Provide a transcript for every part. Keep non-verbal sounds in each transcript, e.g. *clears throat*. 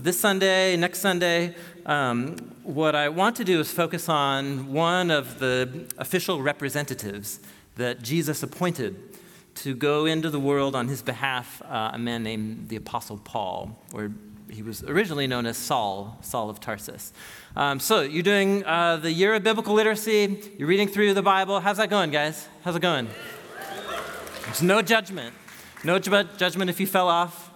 This Sunday, next Sunday, um, what I want to do is focus on one of the official representatives that Jesus appointed to go into the world on his behalf, uh, a man named the Apostle Paul, or he was originally known as Saul, Saul of Tarsus. Um, so, you're doing uh, the year of biblical literacy, you're reading through the Bible. How's that going, guys? How's it going? There's no judgment. No ju- judgment if you fell off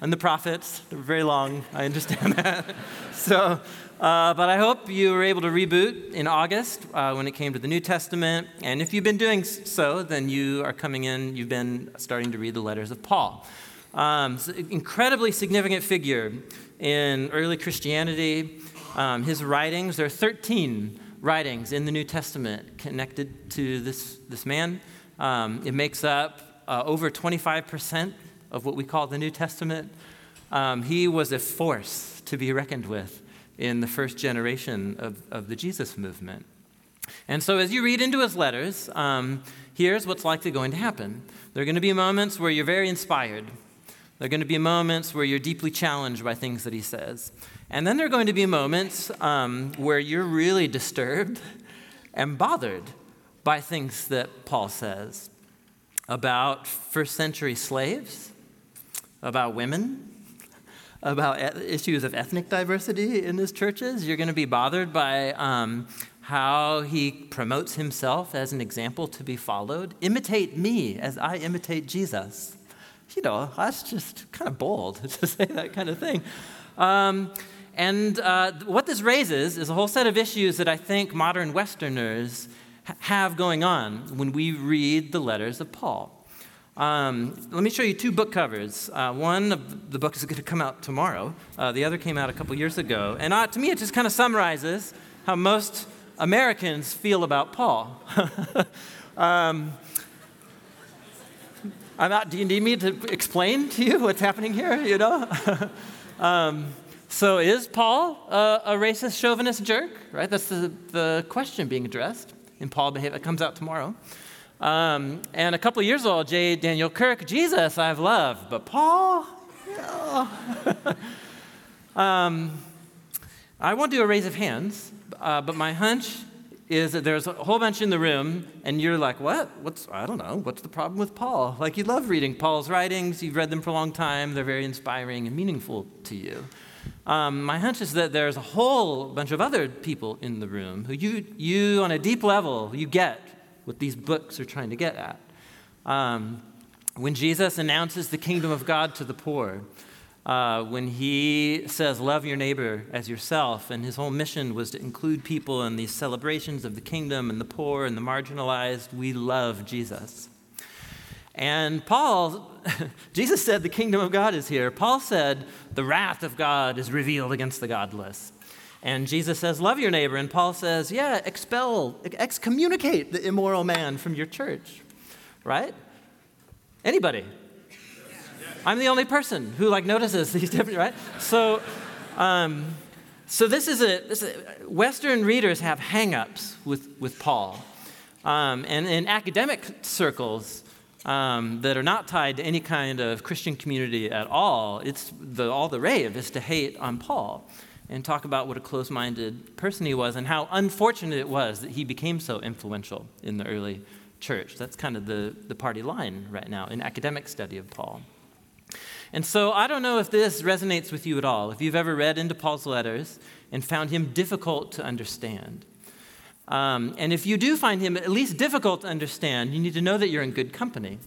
and the prophets. They're very long, I understand *laughs* that. so, uh, but I hope you were able to reboot in August uh, when it came to the New Testament. And if you've been doing so, then you are coming in, you've been starting to read the letters of Paul. Um, incredibly significant figure in early Christianity. Um, his writings, there are 13 writings in the New Testament connected to this, this man. Um, it makes up uh, over 25% of what we call the New Testament. Um, he was a force to be reckoned with in the first generation of, of the Jesus movement. And so, as you read into his letters, um, here's what's likely going to happen. There are going to be moments where you're very inspired. There are going to be moments where you're deeply challenged by things that he says. And then there are going to be moments um, where you're really disturbed and bothered by things that Paul says about first century slaves, about women, about issues of ethnic diversity in his churches. You're going to be bothered by um, how he promotes himself as an example to be followed. Imitate me as I imitate Jesus. You know, that's just kind of bold *laughs* to say that kind of thing. Um, and uh, what this raises is a whole set of issues that I think modern Westerners have going on when we read the letters of Paul. Um, let me show you two book covers. Uh, one of the book is going to come out tomorrow. Uh, the other came out a couple years ago. And uh, to me, it just kind of summarizes how most Americans feel about Paul. *laughs* um, not, do you need me to explain to you what's happening here? You know. *laughs* um, so, is Paul a, a, racist, chauvinist jerk? Right. That's the, the question being addressed in Paul Behavior. It comes out tomorrow. Um, and a couple years old, J. Daniel Kirk, Jesus I've loved, but Paul, *laughs* um, I won't do a raise of hands, uh, but my hunch is that there's a whole bunch in the room, and you're like, what? What's, I don't know, what's the problem with Paul? Like, you love reading Paul's writings, you've read them for a long time, they're very inspiring and meaningful to you. Um, my hunch is that there's a whole bunch of other people in the room who you, you on a deep level, you get what these books are trying to get at. Um, when Jesus announces the kingdom of God to the poor, uh, when he says, Love your neighbor as yourself, and his whole mission was to include people in these celebrations of the kingdom and the poor and the marginalized, we love Jesus. And Paul, *laughs* Jesus said, The kingdom of God is here. Paul said, The wrath of God is revealed against the godless. And Jesus says, Love your neighbor. And Paul says, Yeah, expel, excommunicate the immoral man from your church. Right? Anybody? I'm the only person who like notices these different, right? So, um, so this is a, this is a, Western readers have hangups with, with Paul. Um, and in academic circles um, that are not tied to any kind of Christian community at all, it's the, all the rave is to hate on Paul and talk about what a close minded person he was and how unfortunate it was that he became so influential in the early church. That's kind of the, the party line right now in academic study of Paul. And so I don't know if this resonates with you at all, if you've ever read into Paul's letters and found him difficult to understand. Um, and if you do find him at least difficult to understand, you need to know that you're in good company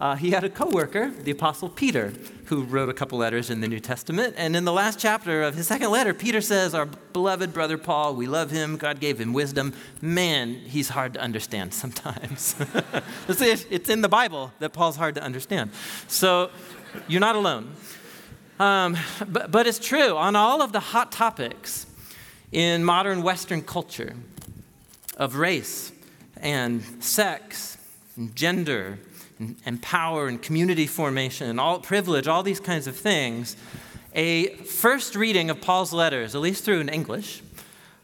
uh, he had a coworker, the Apostle Peter, who wrote a couple letters in the New Testament. And in the last chapter of his second letter, Peter says, Our beloved brother Paul, we love him. God gave him wisdom. Man, he's hard to understand sometimes. *laughs* it's in the Bible that Paul's hard to understand. So you're not alone. Um, but, but it's true, on all of the hot topics in modern Western culture of race and sex and gender and, and power and community formation and all privilege, all these kinds of things, a first reading of Paul's letters, at least through in English,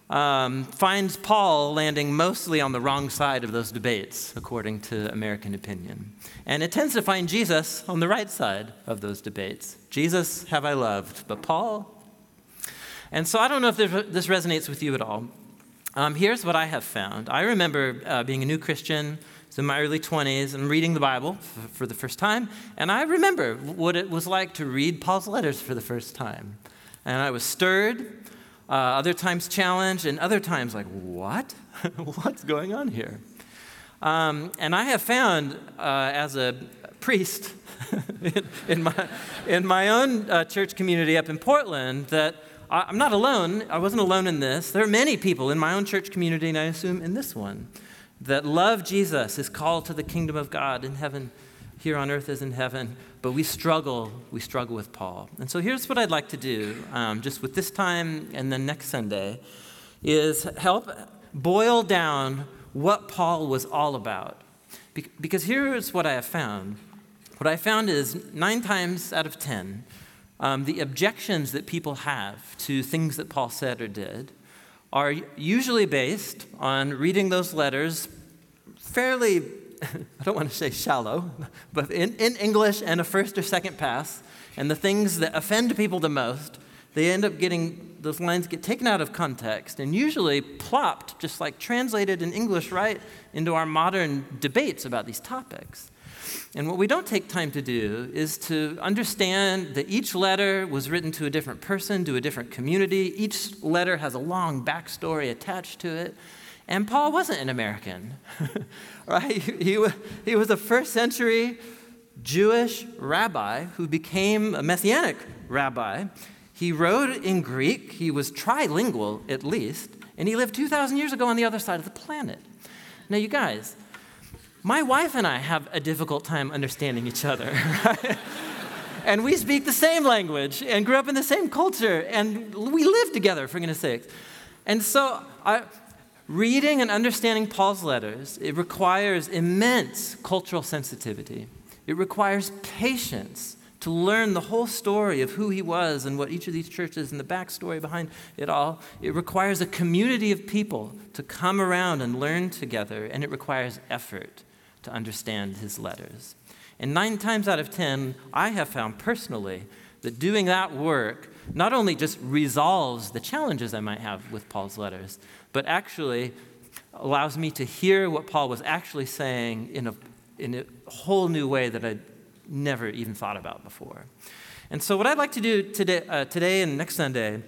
um, finds Paul landing mostly on the wrong side of those debates, according to American opinion. And it tends to find Jesus on the right side of those debates. Jesus have I loved, but Paul, And so I don't know if this resonates with you at all. Um, here's what I have found. I remember uh, being a new Christian in my early 20s I'm reading the Bible for the first time, and I remember what it was like to read Paul's letters for the first time. And I was stirred, uh, other times challenged, and other times like, what? *laughs* What's going on here? Um, and I have found uh, as a priest *laughs* in, in, my, in my own uh, church community up in Portland that I'm not alone. I wasn't alone in this. There are many people in my own church community, and I assume in this one, that love Jesus, is called to the kingdom of God in heaven, here on earth as in heaven. But we struggle. We struggle with Paul. And so here's what I'd like to do, um, just with this time and then next Sunday, is help boil down what Paul was all about. Be- because here's what I have found. What I found is nine times out of ten, um, the objections that people have to things that Paul said or did are usually based on reading those letters fairly, *laughs* I don't want to say shallow, but in, in English and a first or second pass. And the things that offend people the most, they end up getting, those lines get taken out of context and usually plopped, just like translated in English right into our modern debates about these topics. And what we don't take time to do is to understand that each letter was written to a different person, to a different community. Each letter has a long backstory attached to it. And Paul wasn't an American, *laughs* right? He, he was a first century Jewish rabbi who became a messianic rabbi. He wrote in Greek, he was trilingual at least, and he lived 2,000 years ago on the other side of the planet. Now, you guys, my wife and I have a difficult time understanding each other. *laughs* Right? and we speak the same language and grew up in the same culture and we live together, for goodness sakes. And so, I, reading and understanding Paul's letters, it requires immense cultural sensitivity. It requires patience to learn the whole story of who he was and what each of these churches and the backstory behind it all. It requires a community of people to come around and learn together, and it requires effort to understand his letters. And nine times out of ten, I have found personally that doing that work not only just resolves the challenges I might have with Paul's letters, but actually allows me to hear what Paul was actually saying in a, in a whole new way that I'd never even thought about before. And so, what I'd like to do today, uh, today and next Sunday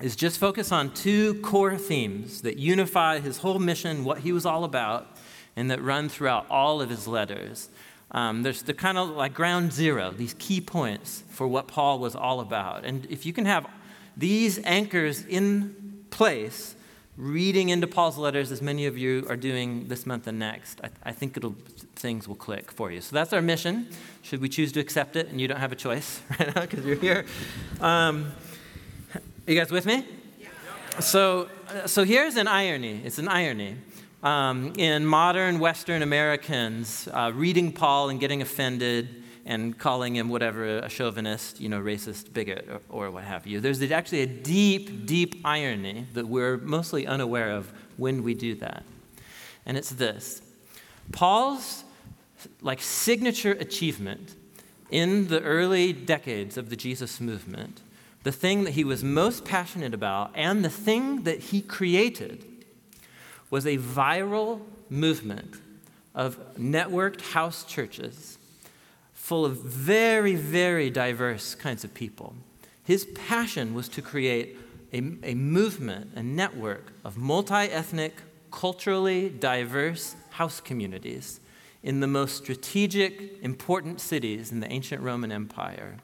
is just focus on two core themes that unify his whole mission, what he was all about, and that run throughout all of his letters. Um, there's the kind of like ground zero, these key points for what Paul was all about. And if you can have these anchors in place, reading into Paul's letters, as many of you are doing this month and next, I, I think it'll, things will click for you. So that's our mission. Should we choose to accept it, and you don't have a choice *laughs* right now because you're here. Um, you guys with me? So, so here's an irony. It's an irony um, in modern Western Americans uh, reading Paul and getting offended and calling him whatever, a chauvinist, you know, racist, bigot, or, or what have you. There's actually a deep, deep irony that we're mostly unaware of when we do that. And it's this Paul's like signature achievement in the early decades of the Jesus movement, the thing that he was most passionate about, and the thing that he created was a viral movement of networked house churches full of very, very diverse kinds of people. His passion was to create a, a movement, a network of multi ethnic, culturally diverse house communities in the most strategic, important cities in the ancient Roman Empire.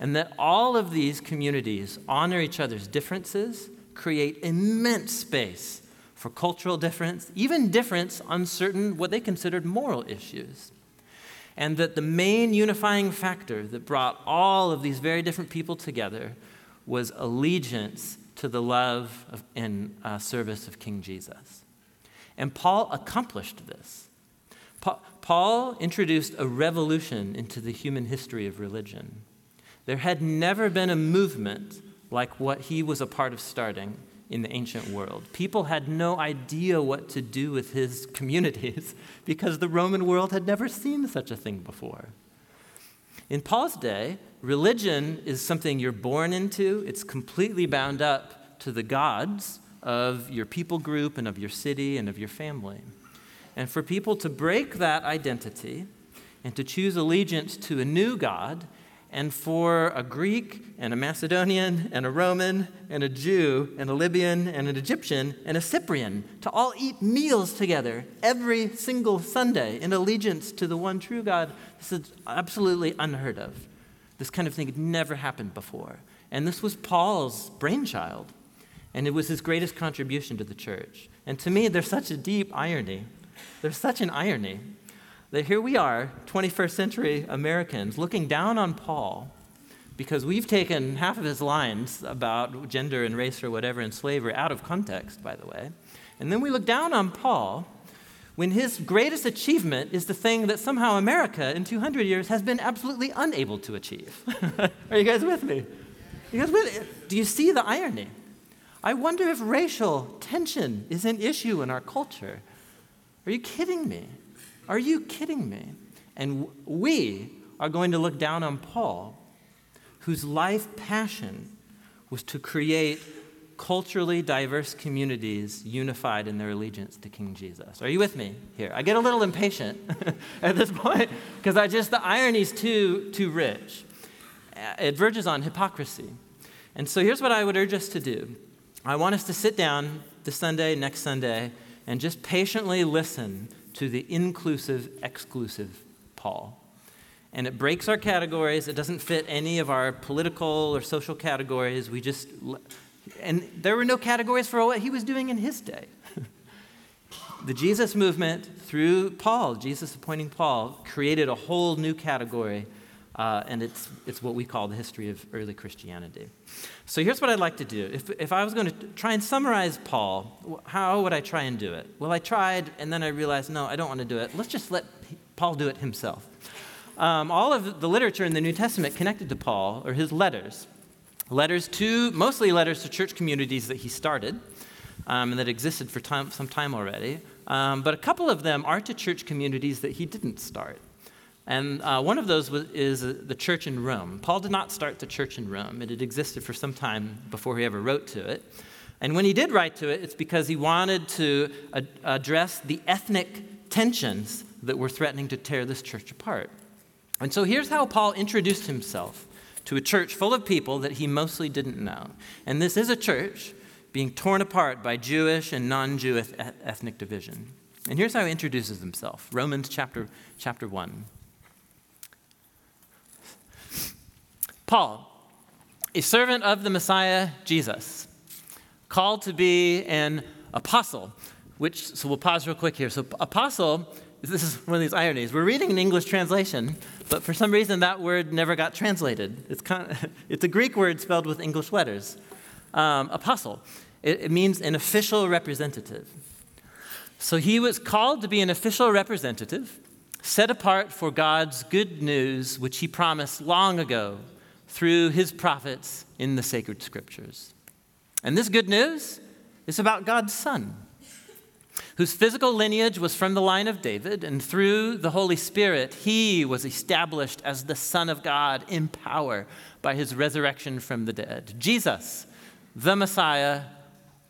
And that all of these communities honor each other's differences, create immense space for cultural difference, even difference on certain what they considered moral issues. And that the main unifying factor that brought all of these very different people together was allegiance to the love of, and uh, service of King Jesus. And Paul accomplished this. Pa- Paul introduced a revolution into the human history of religion. There had never been a movement like what he was a part of starting in the ancient world. People had no idea what to do with his *laughs* communities because the Roman world had never seen such a thing before. In Paul's day, religion is something you're born into, it's completely bound up to the gods of your people group and of your city and of your family. And for people to break that identity and to choose allegiance to a new God and for a Greek and a Macedonian and a Roman and a Jew and a Libyan and an Egyptian and a Cyprian to all eat meals together every single Sunday in allegiance to the one true God. This is absolutely unheard of. This kind of thing had never happened before. And this was Paul's brainchild, and it was his greatest contribution to the church. And to me, there's such a deep irony. There's such an irony that here we are, 21st century Americans, looking down on Paul because we've taken half of his lines about gender and race or whatever and slavery out of context, by the way. And then we look down on Paul when his greatest achievement is the thing that somehow America in 200 years has been absolutely unable to achieve. *laughs* Are you guys with me? You guys with me? Do you see the irony? I wonder if racial tension is an issue in our culture. Are you kidding me? Are you kidding me? And we are going to look down on Paul, whose life passion was to create culturally diverse communities unified in their allegiance to King Jesus. Are you with me here? I get a little impatient *laughs* at this point because I just, the irony is too, too rich. Uh, it verges on hypocrisy. And so here's what I would urge us to do I want us to sit down this Sunday, next Sunday, and just patiently listen to the inclusive, exclusive Paul. And it breaks our categories. It doesn't fit any of our political or social categories. We just, and there were no categories for what he was doing in his day. *laughs* the Jesus movement, through Paul, Jesus appointing Paul, created a whole new category uh, and it's, it's what we call the history of early Christianity. So here's what I'd like to do. If, if I was going to try and summarize Paul, how would I try and do it? Well, I tried, and then I realized, no, I don't want to do it. Let's just let Paul do it himself. Um, all of the literature in the New Testament connected to Paul are his letters. Letters to, mostly letters to church communities that he started um, and that existed for time, some time already. Um, but a couple of them are to church communities that he didn't start. And uh, one of those was, is uh, the church in Rome. Paul did not start the church in Rome, it had existed for some time before he ever wrote to it. And when he did write to it, it's because he wanted to ad- address the ethnic tensions that were threatening to tear this church apart. And so here's how Paul introduced himself to a church full of people that he mostly didn't know. And this is a church being torn apart by Jewish and non Jewish ethnic division. And here's how he introduces himself Romans chapter, chapter 1. Paul, a servant of the Messiah Jesus, called to be an apostle, which, so we'll pause real quick here. So, apostle, this is one of these ironies. We're reading an English translation, but for some reason that word never got translated. It's, kind of, *laughs* it's a Greek word spelled with English letters. Um, apostle, it, it means an official representative. So he was called to be an official representative, set apart for God's good news, which he promised long ago through his prophets in the sacred scriptures. And this good news is about God's Son, whose physical lineage was from the line of David, and through the Holy Spirit, he was established as the Son of God in power by his resurrection from the dead. Jesus, the Messiah,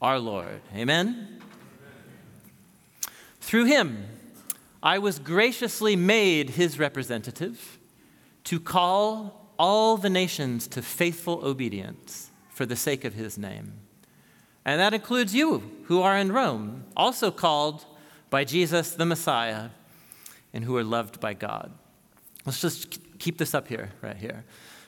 our Lord. Amen? Amen. Through him, I was graciously made his representative to call all the nations to faithful obedience for the sake of his name. And that includes you who are in Rome, also called by Jesus the Messiah, and who are loved by God. Let's just keep this up here, right here.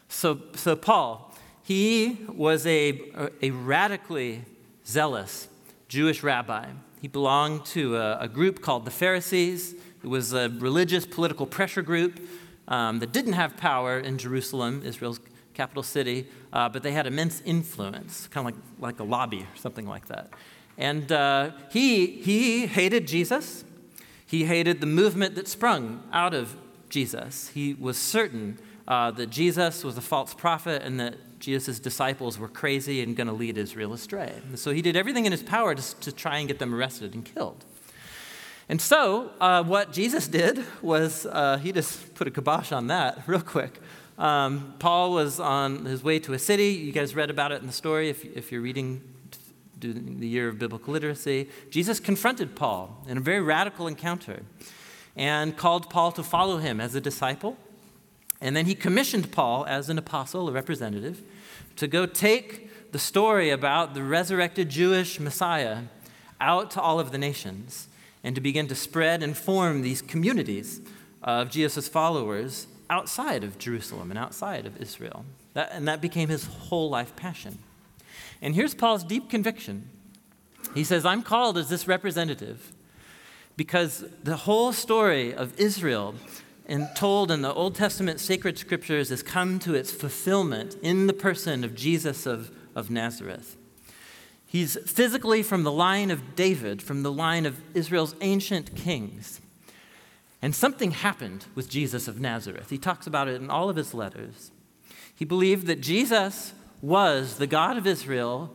So, so Paul, he was a, a radically zealous Jewish rabbi. He belonged to a, a group called the Pharisees. It was a religious political pressure group um, that didn't have power in Jerusalem, Israel's capital city, uh, but they had immense influence, kind of like, like a lobby or something like that. And uh, he, he hated Jesus. He hated the movement that sprung out of Jesus. He was certain uh, that Jesus was a false prophet and that Jesus' disciples were crazy and going to lead Israel astray. And so he did everything in his power to, to try and get them arrested and killed. And so, uh, what Jesus did was uh, he just put a kibosh on that *laughs* real quick. Um, Paul was on his way to a city. You guys read about it in the story if, if you're reading the year of biblical literacy, Jesus confronted Paul in a very radical encounter and called Paul to follow him as a disciple. And then he commissioned Paul as an apostle, a representative, to go take the story about the resurrected Jewish Messiah out to all of the nations and to begin to spread and form these communities of Jesus' followers outside of Jerusalem and outside of Israel. That, and that became his whole life passion. And here's Paul's deep conviction. He says, I'm called as this representative because the whole story of Israel and told in the Old Testament sacred scriptures has come to its fulfillment in the person of Jesus of, of Nazareth. He's physically from the line of David, from the line of Israel's ancient kings. And something happened with Jesus of Nazareth. He talks about it in all of his letters. He believed that Jesus was the God of Israel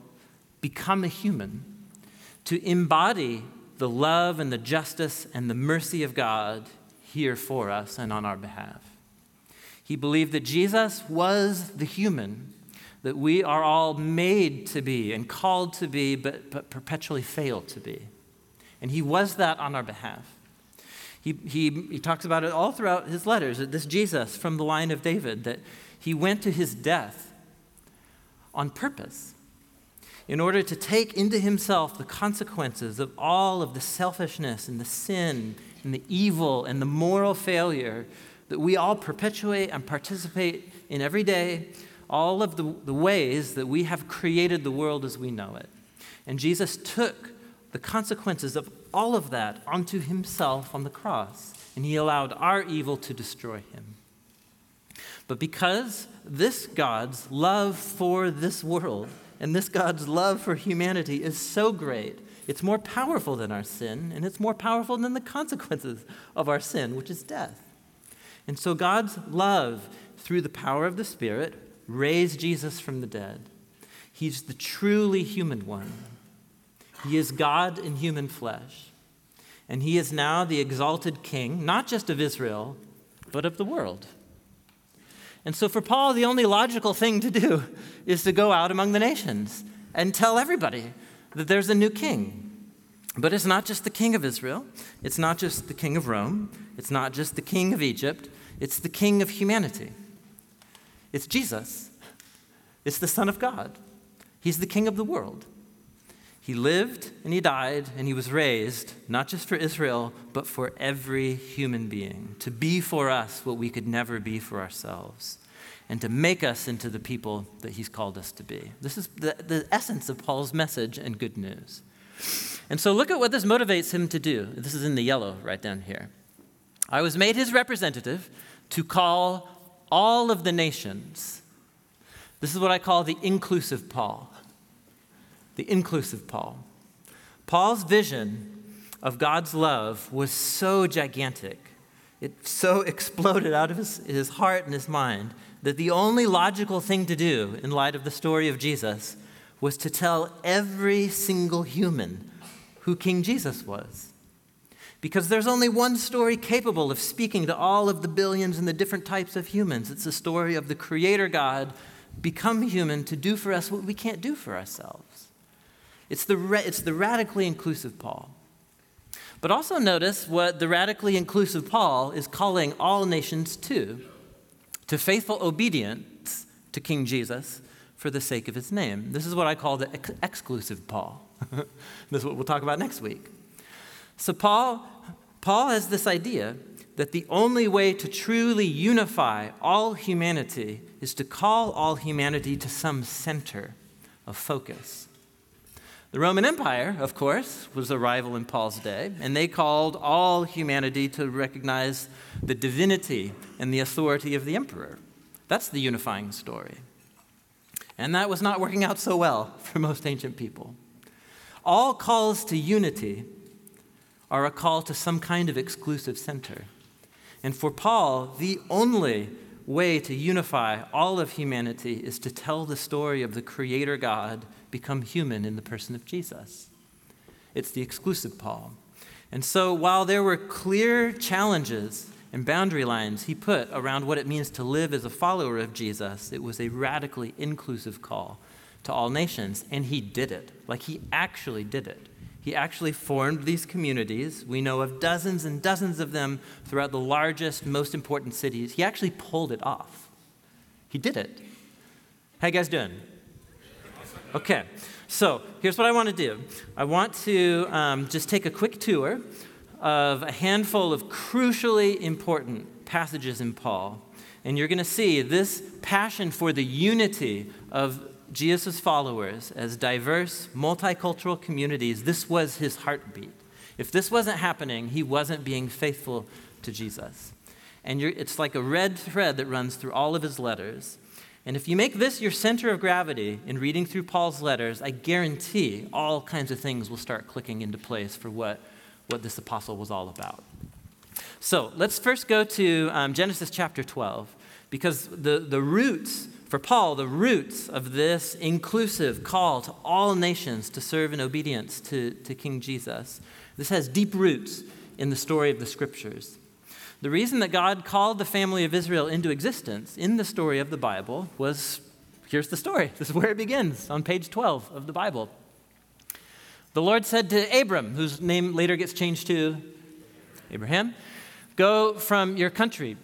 become a human to embody the love and the justice and the mercy of God here for us and on our behalf. He believed that Jesus was the human that we are all made to be and called to be, but, but perpetually fail to be. And he was that on our behalf. He, he, he talks about it all throughout his letters, this Jesus from the line of David, that he went to his death on purpose in order to take into himself the consequences of all of the selfishness and the sin and the evil and the moral failure that we all perpetuate and participate in every day, all of the, the ways that we have created the world as we know it. And Jesus took the consequences of all of that onto himself on the cross, and he allowed our evil to destroy him. But because this God's love for this world and this God's love for humanity is so great, it's more powerful than our sin, and it's more powerful than the consequences of our sin, which is death. And so God's love, through the power of the Spirit, raised Jesus from the dead. He's the truly human one. He is God in human flesh. And he is now the exalted king, not just of Israel, but of the world. And so for Paul, the only logical thing to do is to go out among the nations and tell everybody that there's a new king. But it's not just the king of Israel, it's not just the king of Rome, it's not just the king of Egypt, it's the king of humanity. It's Jesus, it's the Son of God. He's the king of the world. He lived and he died and he was raised, not just for Israel, but for every human being, to be for us what we could never be for ourselves, and to make us into the people that he's called us to be. This is the, the essence of Paul's message and good news. And so look at what this motivates him to do. This is in the yellow right down here. I was made his representative to call all of the nations. This is what I call the inclusive Paul the inclusive Paul. Paul's vision of God's love was so gigantic, it so *laughs* exploded out of his, his heart and his mind that the only logical thing to do in light of the story of Jesus was to tell every single human who King Jesus was. Because there's only one story capable of speaking to all of the billions and the different types of humans. It's the story of the Creator God become human to do for us what we can't do for ourselves. It's the, it's the radically inclusive Paul. But also notice what the radically inclusive Paul is calling all nations to to faithful obedience to King Jesus for the sake of his name. This is what I call the ex- exclusive Paul. *laughs* this is what we'll talk about next week. So, Paul, Paul has this idea that the only way to truly unify all humanity is to call all humanity to some center of focus. The Roman Empire, of course, was a rival in Paul's day, and they called all humanity to recognize the divinity and the authority of the emperor. That's the unifying story. And that was not working out so well for most ancient people. All calls to unity are a call to some kind of exclusive center. And for Paul, the only way to unify all of humanity is to tell the story of the Creator God become human in the person of Jesus. It's the exclusive Paul. And so, while there were clear challenges and boundary lines he put around what it means to live as a follower of Jesus, it was a radically inclusive call to all nations. And he did it. Like he actually did it. He actually formed these communities. We know of dozens and dozens of them throughout the largest, most important cities. He actually pulled it off. He did it. How you guys doing? Okay, so here's what I want to do. I want to um, just take a quick tour of a handful of crucially important passages in Paul. And you're going to see this passion for the unity of Jesus' followers as diverse, multicultural communities, this was his heartbeat. If this wasn't happening, he wasn't being faithful to Jesus. And it's like a red thread that runs through all of his letters. And if you make this your center of gravity in reading through Paul's letters, I guarantee all kinds of things will start clicking into place for what, what this apostle was all about. So let's first go to um, Genesis chapter 12, because the, the roots, for Paul, the roots of this inclusive call to all nations to serve in obedience to, to King Jesus, this has deep roots in the story of the scriptures. The reason that God called the family of Israel into existence in the story of the Bible was here's the story. This is where it begins on page 12 of the Bible. The Lord said to Abram, whose name later gets changed to Abraham, Go from your country,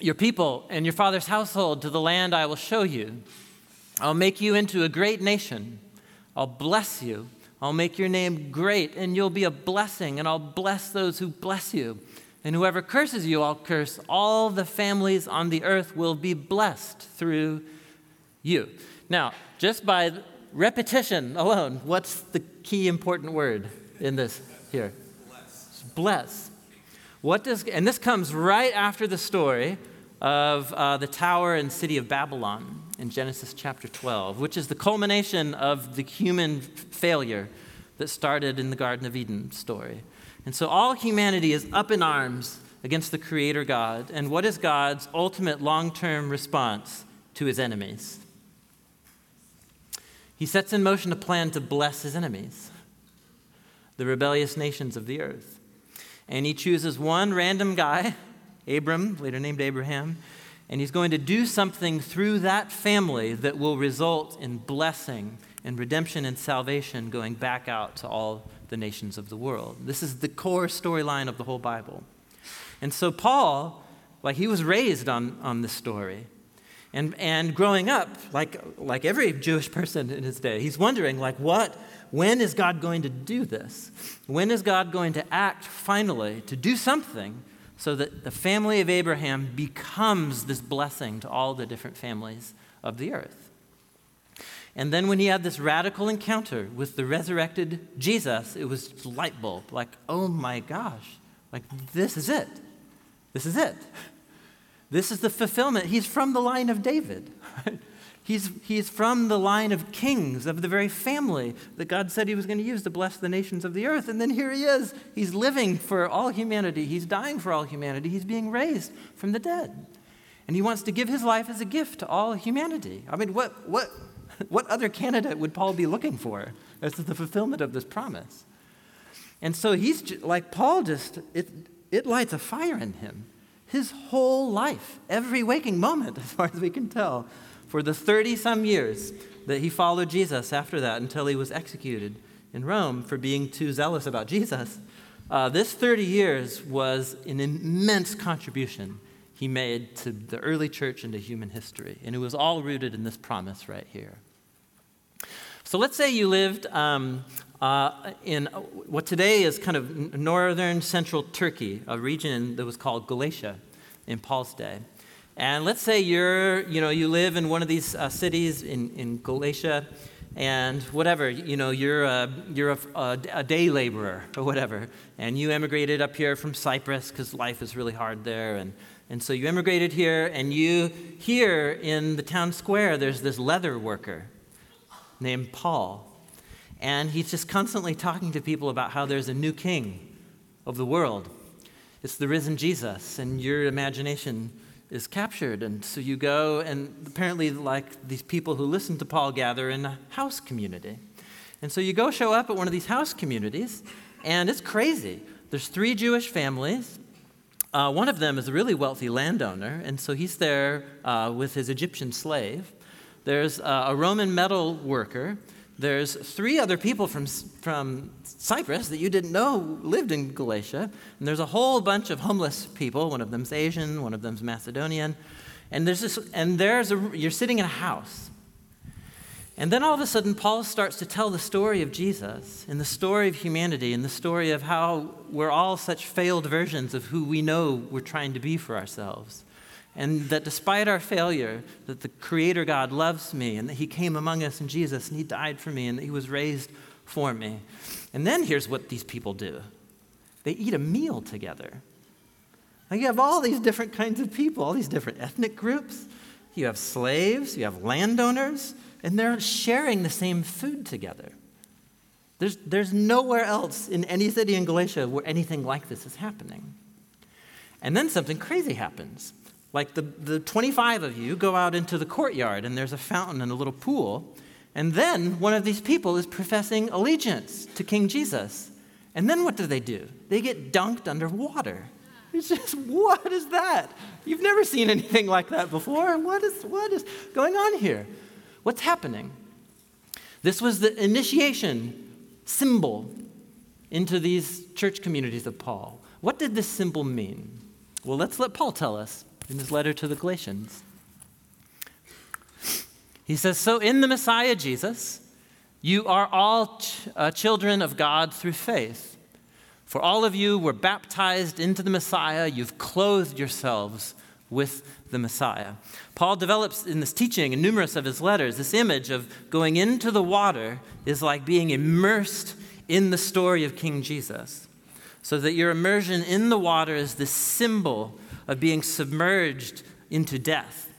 your people, and your father's household to the land I will show you. I'll make you into a great nation. I'll bless you. I'll make your name great, and you'll be a blessing, and I'll bless those who bless you. And whoever curses you, I'll curse. All the families on the earth will be blessed through you. Now, just by repetition alone, what's the key important word in this here? Bless. What does, and this comes right after the story of uh, the tower and city of Babylon in Genesis chapter 12, which is the culmination of the human failure that started in the Garden of Eden story. And so all humanity is up in arms against the Creator God. And what is God's ultimate long term response to his enemies? He sets in motion a plan to bless his enemies, the rebellious nations of the earth. And he chooses one random guy, Abram, later named Abraham, and he's going to do something through that family that will result in blessing and redemption and salvation going back out to all the nations of the world. This is the core storyline of the whole Bible. And so, Paul, like, he was raised on, on this story. And, and growing up, like, like every Jewish person in his day, he's wondering, like, what, when is God going to do this? When is God going to act finally to do something so that the family of Abraham becomes this blessing to all the different families of the earth? And then when he had this radical encounter with the resurrected Jesus, it was light bulb like, oh my gosh, like this is it. This is it. This is the fulfillment. He's from the line of David. *laughs* He's, he's from the line of kings, of the very family that God said he was going to use to bless the nations of the earth. And then here he is. He's living for all humanity. He's dying for all humanity. He's being raised from the dead. And he wants to give his life as a gift to all humanity. I mean, what, what, *laughs* what other candidate would Paul be looking for as the fulfillment of this promise? And so he's just, like Paul just, it, it lights a fire in him. His whole life, every waking moment, *laughs* as far as we can tell, for the 30 some years that he followed Jesus after that until he was executed in Rome for being too zealous about Jesus. Uh, this 30 years was an immense contribution he made to the early church and to human history. And it was all rooted in this promise right here. So let's say you lived um, uh, in what today is kind of northern central Turkey, a region that was called Galatia in Paul's day. And let's say you're, you know, you live in one of these uh, cities in, in Galatia, and whatever, you know, you're, a, you're a, a, day laborer or whatever, and you emigrated up here from Cyprus because life is really hard there, and and so you immigrated here, and you, here in the town square, there's this leather worker named Paul. And he's just constantly talking to people about how there's a new king of the world. It's the risen Jesus, and your imagination is captured. And so you go, and apparently, like these people who listen to Paul gather in a house community. And so you go show up at one of these house communities, and it's crazy. There's three Jewish families, uh, one of them is a really wealthy landowner, and so he's there uh, with his Egyptian slave. there's a Roman metal worker, there's three other people from, from Cyprus that you didn't know lived in Galatia, and there's a whole bunch of homeless people. One of them's Asian, one of them's Macedonian, and there's this, and there's a, you're sitting in a house. And then all of a sudden, Paul starts to tell the story of Jesus and the story of humanity and the story of how we're all such failed versions of who we know we're trying to be for ourselves. And that despite our failure, that the Creator God loves me and that He came among us in Jesus and He died for me and that He was raised for me. And then here's what these people do they eat a meal together. Now you have all these different kinds of people, all these different ethnic groups. You have slaves, you have landowners, and they're sharing the same food together. There's, there's nowhere else in any city in Galatia where anything like this is happening. And then something crazy happens. Like the, the 25 of you go out into the courtyard, and there's a fountain and a little pool. And then one of these people is professing allegiance to King Jesus. And then what do they do? They get dunked underwater. It's just, what is that? You've never seen anything like that before. What is, what is going on here? What's happening? This was the initiation symbol into these church communities of Paul. What did this symbol mean? Well, let's let Paul tell us in his letter to the Galatians. He says, So in the Messiah Jesus, you are all ch- uh, children of God through faith. For all of you were baptized into the Messiah, you've clothed yourselves with the Messiah. Paul develops in this teaching, in numerous of his letters, this image of going into the water is like being immersed in the story of King Jesus. So that your immersion in the water is this symbol of being submerged into death,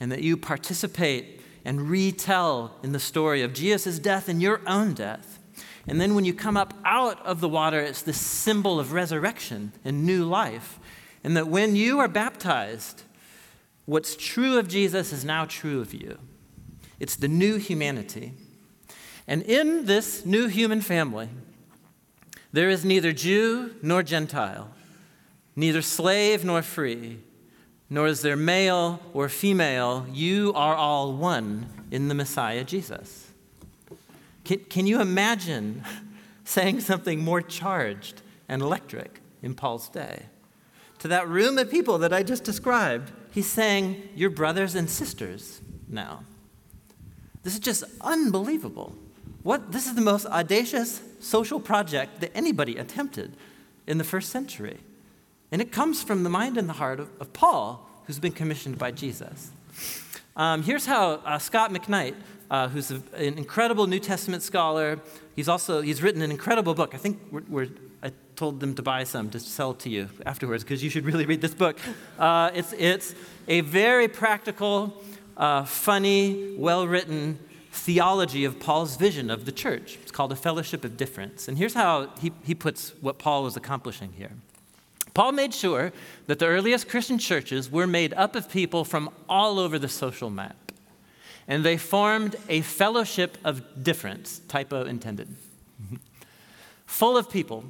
and that you participate and retell in the story of Jesus' death and your own death. And then when you come up out of the water, it's this symbol of resurrection and new life. And that when you are baptized, what's true of Jesus is now true of you. It's the new humanity. And in this new human family, there is neither Jew nor Gentile, neither slave nor free, nor is there male or female. You are all one in the Messiah Jesus. Can, can you imagine *laughs* saying something more charged and electric in Paul's day? To that room of people that I just described, he's saying, You're brothers and sisters now. This is just unbelievable. What, this is the most audacious social project that anybody attempted in the first century. And it comes from the mind and the heart of, of Paul, who's been commissioned by Jesus. Um, here's how uh, Scot McKnight, uh, who's a, an incredible New Testament scholar, he's also he's written an incredible book. I think we're, we're I told them to buy some to sell to you afterwards because you should really read this book. Uh, it's it's a very practical, uh, funny, well-written theology of Paul's vision of the church. It's called a fellowship of differents. And here's how he, he puts what Paul was accomplishing here. Paul made sure that the earliest Christian churches were made up of people from all over the social map. And they formed a fellowship of differents, typo intended, full of people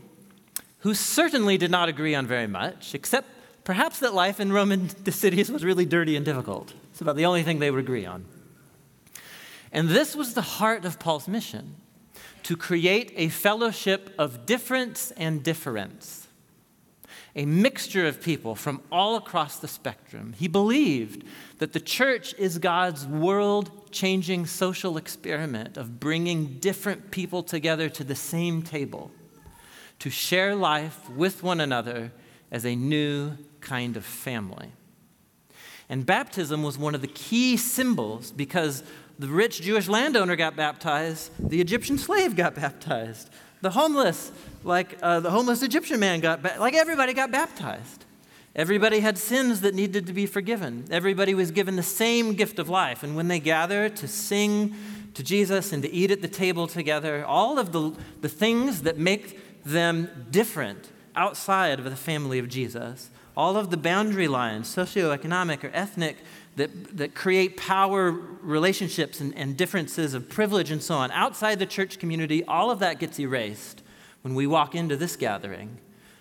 who certainly did not agree on very much, except perhaps that life in Roman *laughs* cities was really dirty and difficult. It's about the only thing they would agree on. And this was the heart of Paul's mission to create a fellowship of difference and difference a mixture of people from all across the spectrum. He believed that the church is God's world changing social experiment of bringing different people together to the same table to share life with one another as a new kind of family. And baptism was one of the key symbols because the rich Jewish landowner got baptized, the Egyptian slave got *laughs* baptized, the homeless, like uh, the homeless Egyptian man got, ba- like everybody got baptized. Everybody had sins that needed to be forgiven. Everybody was given the same gift of life. And when they gather to sing to Jesus and to eat at the table together, all of the, the things that make them different outside of the family of Jesus, all of the boundary lines, socioeconomic or ethnic, that, that create power relationships and, and differences of privilege and so on. Outside the church community, all of that gets erased when we walk into this gathering.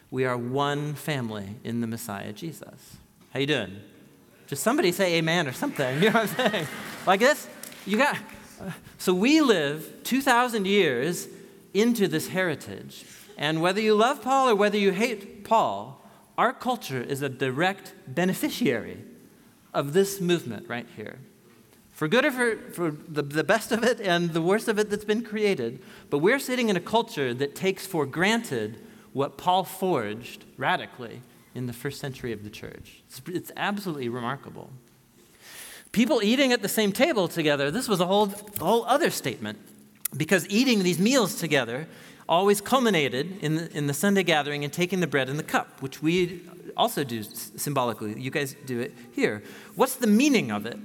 We are one family in the Messiah Jesus. How you doing? Just somebody say amen or something. *laughs* You know what I'm saying? Like this, you got, so we live 2,000 years into this heritage. And whether you love Paul or whether you hate Paul, our culture is a direct beneficiary of this movement right here. For good or for, for the, the best of it and the worst of it that's been created. But we're sitting in a culture that takes for granted what Paul forged radically in the first century of the church. It's, it's absolutely remarkable. People eating at the same table together, this was a whole, a whole other statement. Because eating these meals together always culminated in the, in the Sunday gathering and taking the bread and the cup, which we also do symbolically. You guys do it here. What's the meaning of it?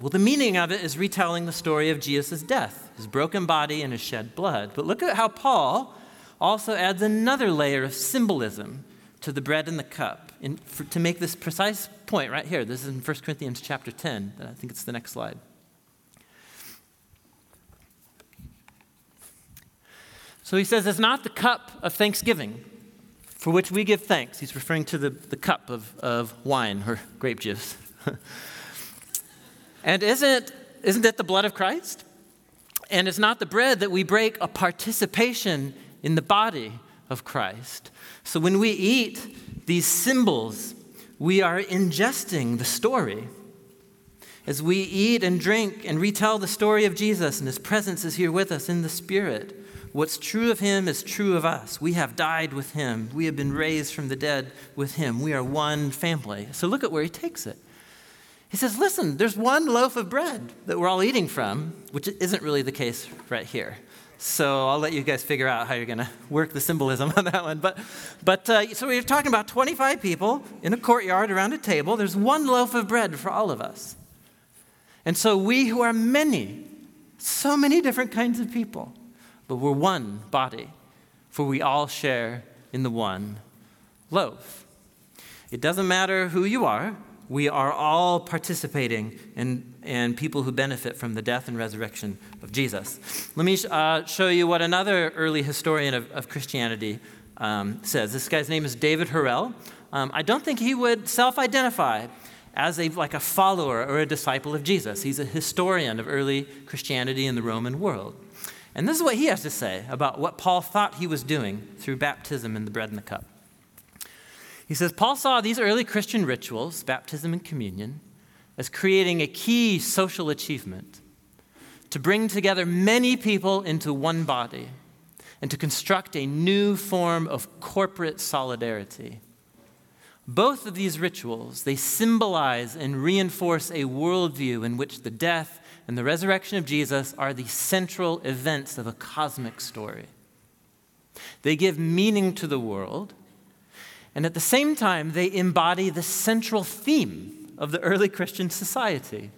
Well, the meaning of it is retelling the story of Jesus' death, his broken body, and his shed blood. But look at how Paul also adds another layer of symbolism to the bread and the cup in, for, to make this precise point right here. This is in 1 Corinthians chapter 10. I think it's the next slide. So he says, It's not the cup of thanksgiving for which we give thanks. He's referring to the, the cup of, of wine or grape juice. *laughs* and isn't, isn't it the blood of Christ? And it's not the bread that we break a participation in the body of Christ. So when we eat these symbols, we are ingesting the story. As we eat and drink and retell the story of Jesus, and his presence is here with us in the Spirit. What's true of him is true of us. We have died with him. We have been raised from the dead with him. We are one family. So look at where he takes it. He says, Listen, there's one loaf of bread that we're all eating from, which isn't really the case right here. So I'll let you guys figure out how you're going to work the symbolism *laughs* on that one. But, but uh, so we're talking about 25 people in a courtyard around a table. There's one loaf of bread for all of us. And so we who are many, so many different kinds of people, but we're one body, for we all share in the one loaf. It doesn't matter who you are, we are all participating in, in people who benefit from the death and resurrection of Jesus. Let me uh, show you what another early historian of, of Christianity um, says. This guy's name is David Horrell. Um, I don't think he would self identify as a, like a follower or a disciple of Jesus. He's a historian of early Christianity in the Roman world. And this is what he has to say about what Paul thought he was doing through baptism and the bread and the cup. He says Paul saw these early Christian rituals, baptism and communion, as creating a key social achievement to bring together many people into one body and to construct a new form of corporate solidarity. Both of these rituals, they symbolize and reinforce a worldview in which the death and the resurrection of Jesus are the central events of a cosmic story. They give meaning to the world, and at the same time, they embody the central theme of the early Christian society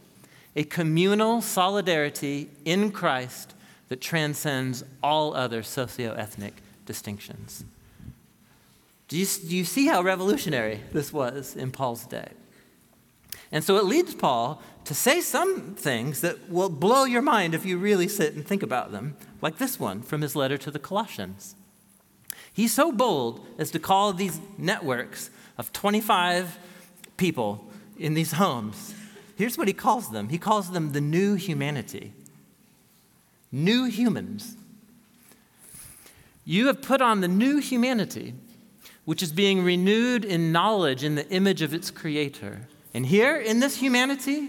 a communal solidarity in Christ that transcends all other socio-ethnic distinctions. Do you, do you see how revolutionary this was in Paul's day? And so it leads Paul to say some things that will blow your mind if you really sit and think about them, like this one from his letter to the Colossians. He's so bold as to call these networks of 25 people in these homes. Here's what he calls them he calls them the new humanity. New humans. You have put on the new humanity, which is being renewed in knowledge in the image of its creator. And here in this humanity,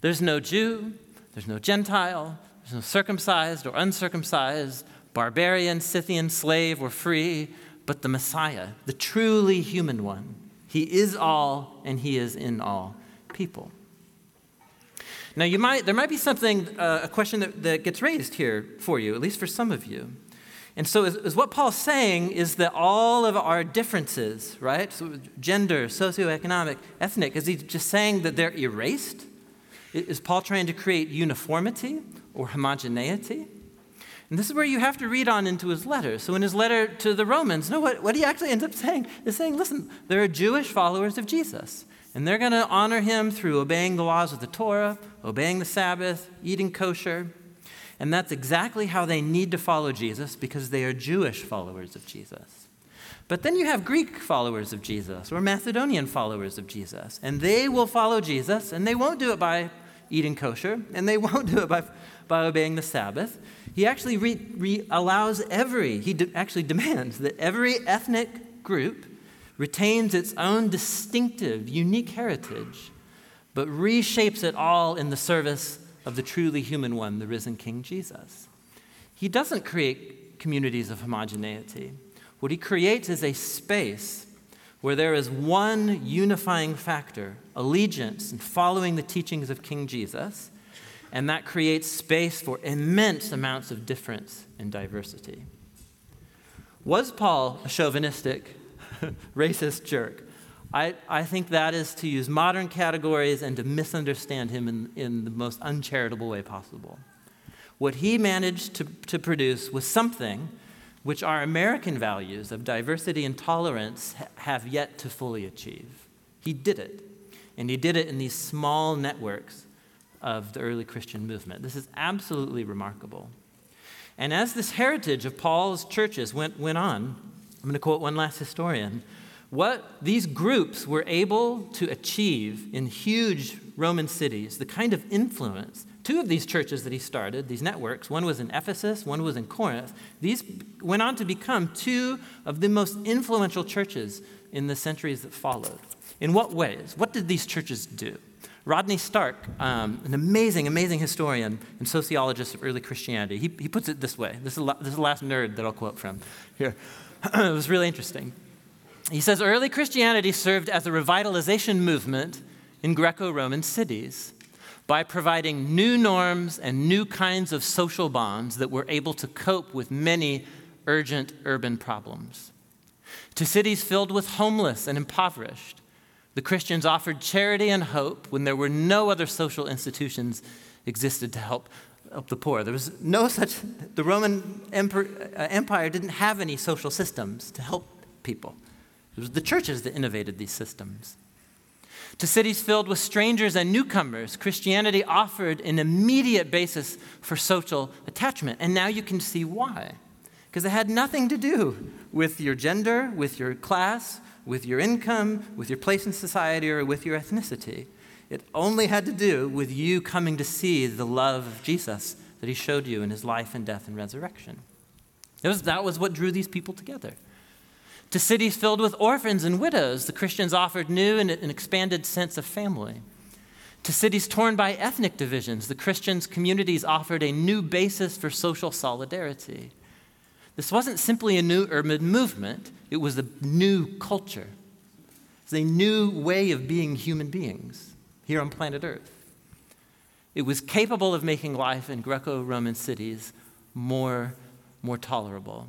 there's no Jew, there's no Gentile, there's no circumcised or uncircumcised, barbarian, Scythian, slave, or free, but the Messiah, the truly human one. He is all and he is in all people. Now, you might, there might be something, uh, a question that, that gets raised here for you, at least for some of you. And so, is, is, what Paul's saying is that all of our differences, right? So gender, socioeconomic, ethnic, is he just saying that they're erased? Is Paul trying to create uniformity or homogeneity? And this is where you have to read on into his letter. So, in his letter to the Romans, no, what, what he actually ends up saying is saying, listen, there are Jewish followers of Jesus, and they're going to honor him through obeying the laws of the Torah, obeying the Sabbath, eating kosher. And that's exactly how they need to follow Jesus because they are Jewish followers of Jesus. But then you have Greek followers of Jesus or Macedonian followers of Jesus, and they will follow Jesus, and they won't do it by eating kosher, and they *laughs* won't do it by, by obeying the Sabbath. He actually re, re allows every, he de- actually demands that every ethnic group retains its own distinctive, unique heritage, but reshapes it all in the service of the truly human one, the risen King Jesus. He doesn't create communities of homogeneity. What he creates is a space where there is one unifying factor allegiance and following the teachings of King Jesus, and that creates space for immense amounts of difference and diversity. Was Paul a chauvinistic, *laughs* racist jerk? I, I think that is to use modern categories and to misunderstand him in, in the most uncharitable way possible. What he managed to, to produce was something which our American values of diversity and tolerance ha- have yet to fully achieve. He did it. And he did it in these small networks of the early Christian movement. This is absolutely remarkable. And as this heritage of Paul's churches went, went on, I'm going to quote one last historian. What these groups were able to achieve in huge Roman cities, the kind of influence, two of these churches that he started, these networks, one was in Ephesus, one was in Corinth, these went on to become two of the most influential churches in the centuries that followed. In what ways? What did these churches do? Rodney Stark, um, an amazing, amazing historian and sociologist of early Christianity, he, he puts it this way. This is, la- this is the last nerd that I'll quote from here. *clears throat* it was really interesting. He says early Christianity served as a revitalization movement in Greco Roman cities by providing new norms and new kinds of social bonds that were able to cope with many urgent urban problems. To cities filled with homeless and impoverished, the Christians offered charity and hope when there were no other social institutions existed to help, help the poor. There was no such, the Roman Empire, uh, Empire didn't have any social systems to help people. It was the churches that innovated these systems. To cities filled with strangers and newcomers, Christianity offered an immediate basis for social attachment. And now you can see why. Because it had nothing to do with your gender, with your class, with your income, with your place in society, or with your ethnicity. It only had to do with you coming to see the love of Jesus that he showed you in his life and death and resurrection. Was, that was what drew these people together. To cities filled with orphans and widows, the Christians offered new and an expanded sense of family. To cities torn by ethnic divisions, the Christians' communities offered a new basis for social solidarity. This wasn't simply a new urban movement, it was a new culture. A new way of being human beings here on planet Earth. It was capable of making life in Greco Roman cities more, more tolerable.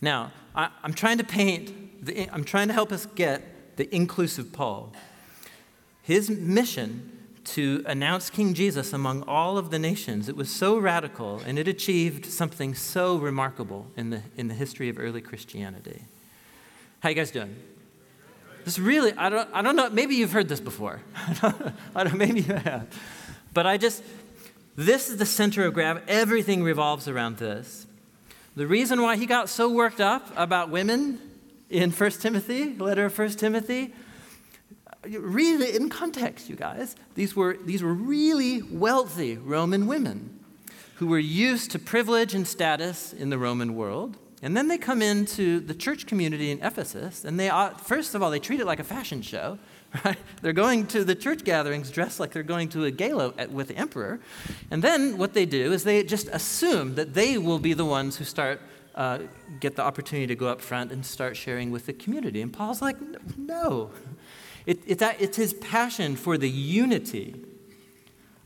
Now, I, am trying to paint, the, I'm trying to help us get the inclusive Paul. His mission to announce King Jesus among all of the nations, it was so radical and it achieved something so remarkable in the, in the history of early Christianity. How you guys doing? This really, I don't, I don't know, maybe you've heard this before. *laughs* I don't, maybe you have. But I just, this is the center of gravity. Everything revolves around this. The reason why he got so worked up about women in 1 Timothy, letter of 1 Timothy, really in context, you guys, these were, these were really wealthy Roman women who were used to privilege and status in the Roman world. And then they come into the church community in Ephesus, and they, first of all, they treat it like a fashion show. *laughs* Right? They're going to the church gatherings dressed like they're going to a gala with the emperor. And then what they do is they just assume that they will be the ones who start, uh, get the opportunity to go up front and start sharing with the community. And Paul's like, no. *laughs* It, it's, it's his passion for the unity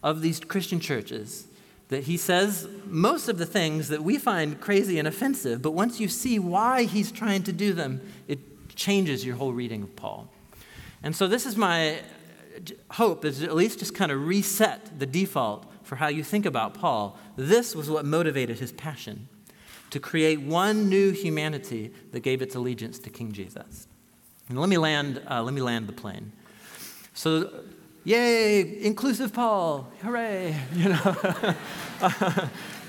of these Christian churches that he says most of the things that we find crazy and offensive, but once you see why he's trying to do them, it changes your whole reading of Paul. And so this is my hope is at least just kind of reset the default for how you think about Paul. This was what motivated his passion to create one new humanity that gave its allegiance to King Jesus. And let me land, uh, let me land the plane. So, yay, inclusive Paul, hooray, *laughs* you know.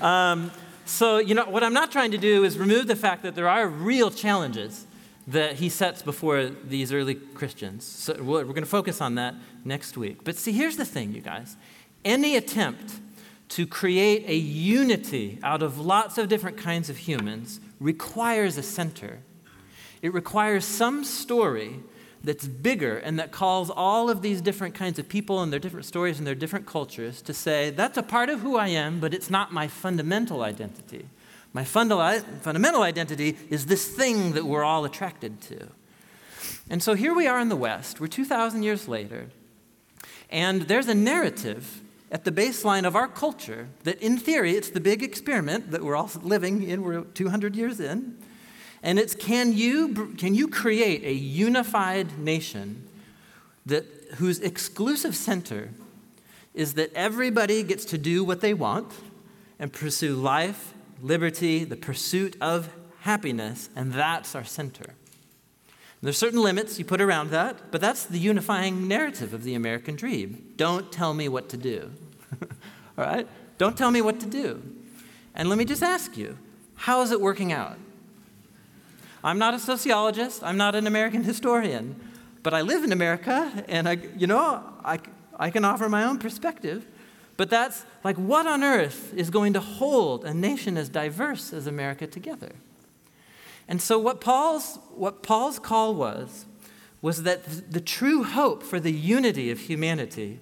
*laughs* um, so, you know, what I'm not trying to do is remove the fact that there are real challenges that he sets before these early Christians. So we're going to focus on that next week. But see, here's the thing, you guys. Any attempt to create a unity out of lots of different kinds of humans requires a center. It requires some story that's bigger and that calls all of these different kinds of people and their different stories and their different cultures to say, that's a part of who I am, but it's not my fundamental identity. My fundamental identity is this thing that we're all attracted to. And so here we are in the West, we're 2,000 years later, and there's a narrative at the baseline of our culture that, in theory, it's the big experiment that we're all living in, we're 200 years in. And it's can you, can you create a unified nation that, whose exclusive center is that everybody gets to do what they want and pursue life, liberty, the pursuit of happiness, and that's our center. There's certain limits you put around that, but that's the unifying narrative of the American dream. Don't tell me what to do. *laughs* All right? Don't tell me what to do. And let me just ask you how is it working out? I'm not a sociologist, I'm not an American *laughs* historian, but I live in America, and I, you know, I, I can offer my own perspective. But that's like, what on earth is going to hold a nation as diverse as America together? And so, what Paul's, what Paul's call was, was that the true hope for the unity of humanity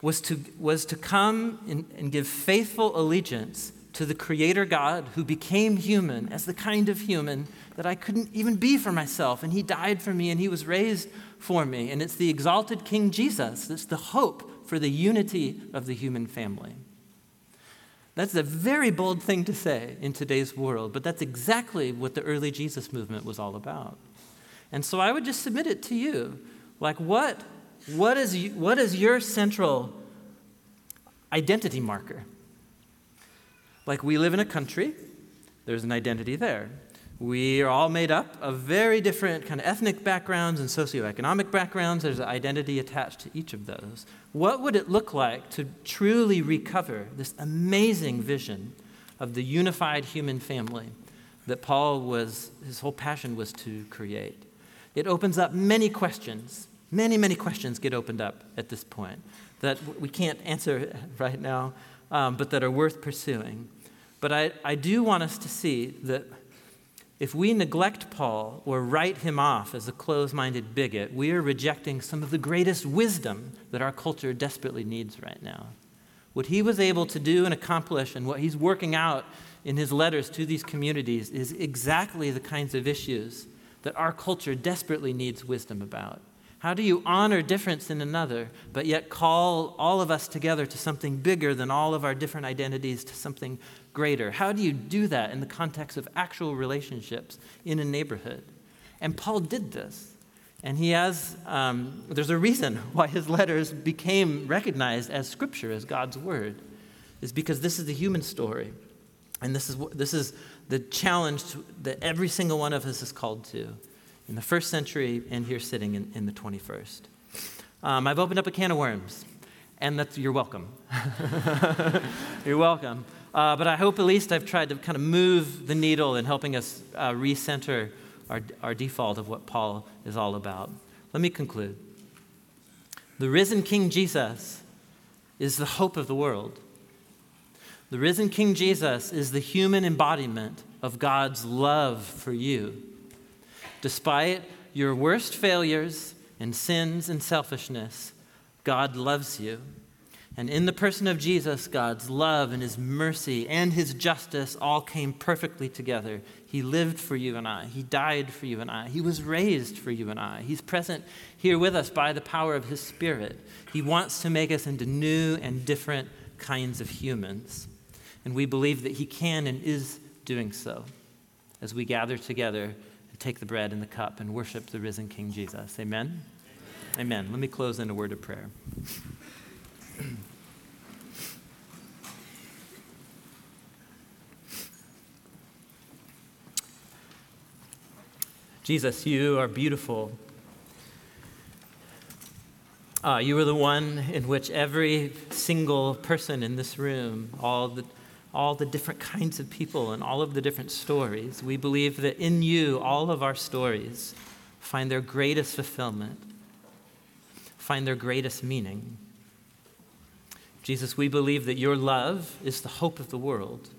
was to, was to come and, and give faithful allegiance to the Creator God who became human as the kind of human that I couldn't even be for myself. And He died for me and He was raised for me. And it's the exalted King Jesus that's the hope for the unity of the human family. That's a very bold thing to say in today's world, but that's exactly what the early Jesus movement was all about. And so I would just submit it to you. Like, what, what, is, what is your central identity marker? Like, we live in a country, there's an identity there. We are all made up of very different kind of ethnic backgrounds and socioeconomic backgrounds. There's an identity attached to each of those. What would it look like to truly recover this amazing vision of the unified human family that Paul was, his whole passion was to create? It opens up many questions. Many, many questions get opened up at this point that we can't answer *laughs* right now, um, but that are worth pursuing. But I, I do want us to see that if we neglect Paul or write him off as a close minded bigot, we are rejecting some of the greatest wisdom that our culture desperately needs right now. What he was able to do and accomplish, and what he's working out in his letters to these communities, is exactly the kinds of issues that our culture desperately needs wisdom about. How do you honor difference in another, but yet call all of us together to something bigger than all of our different identities, to something greater? How do you do that in the context of actual relationships in a neighborhood? And Paul did this. And he has, um, there's a reason *laughs* why his letters became recognized as scripture, as God's word, is because this is the human story. And this is, this is the challenge that every single one of us is called to in the first century and here sitting in, in the 21st. Um, I've opened up a can of worms, and that's, you're welcome. *laughs* you're welcome. Uh, but I hope at least I've tried to kind of move the needle in helping us uh, recenter our, our default of what Paul is all about. Let me conclude. The risen King Jesus is the hope of the world. The risen King Jesus is the human embodiment of God's love for you. Despite your worst failures and sins and selfishness, God loves you. And in the person of Jesus, God's love and his mercy and his justice all came perfectly together. He lived for you and I. He died for you and I. He was raised for you and I. He's present here with us by the power of his Spirit. He wants to make us into new and different kinds of humans. And we believe that he can and is doing so as we gather together and take the bread and the cup and worship the risen King Jesus. Amen? Amen. Amen. Let me close in a word of prayer. *clears throat* Jesus, you are beautiful. Uh, you are the one in which every single person in this room, all the all the different kinds of people and all of the different stories. We believe that in you, all of our stories find their greatest fulfillment, find their greatest meaning. Jesus, we believe that your love is the hope of the world.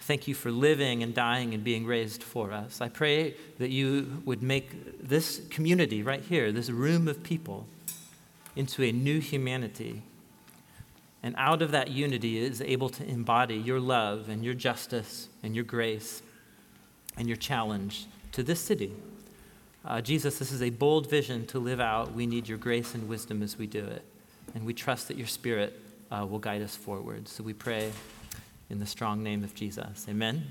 Thank you for living and dying and being raised for us. I pray that you would make this community right here, this room of people, into a new humanity. And out of that unity is able to embody your love and your justice and your grace and your challenge to this city. Uh, Jesus, this is a bold vision to live out. We need your grace and wisdom as we do it. And we trust that your Spirit uh, will guide us forward. So we pray in the strong name of Jesus. Amen.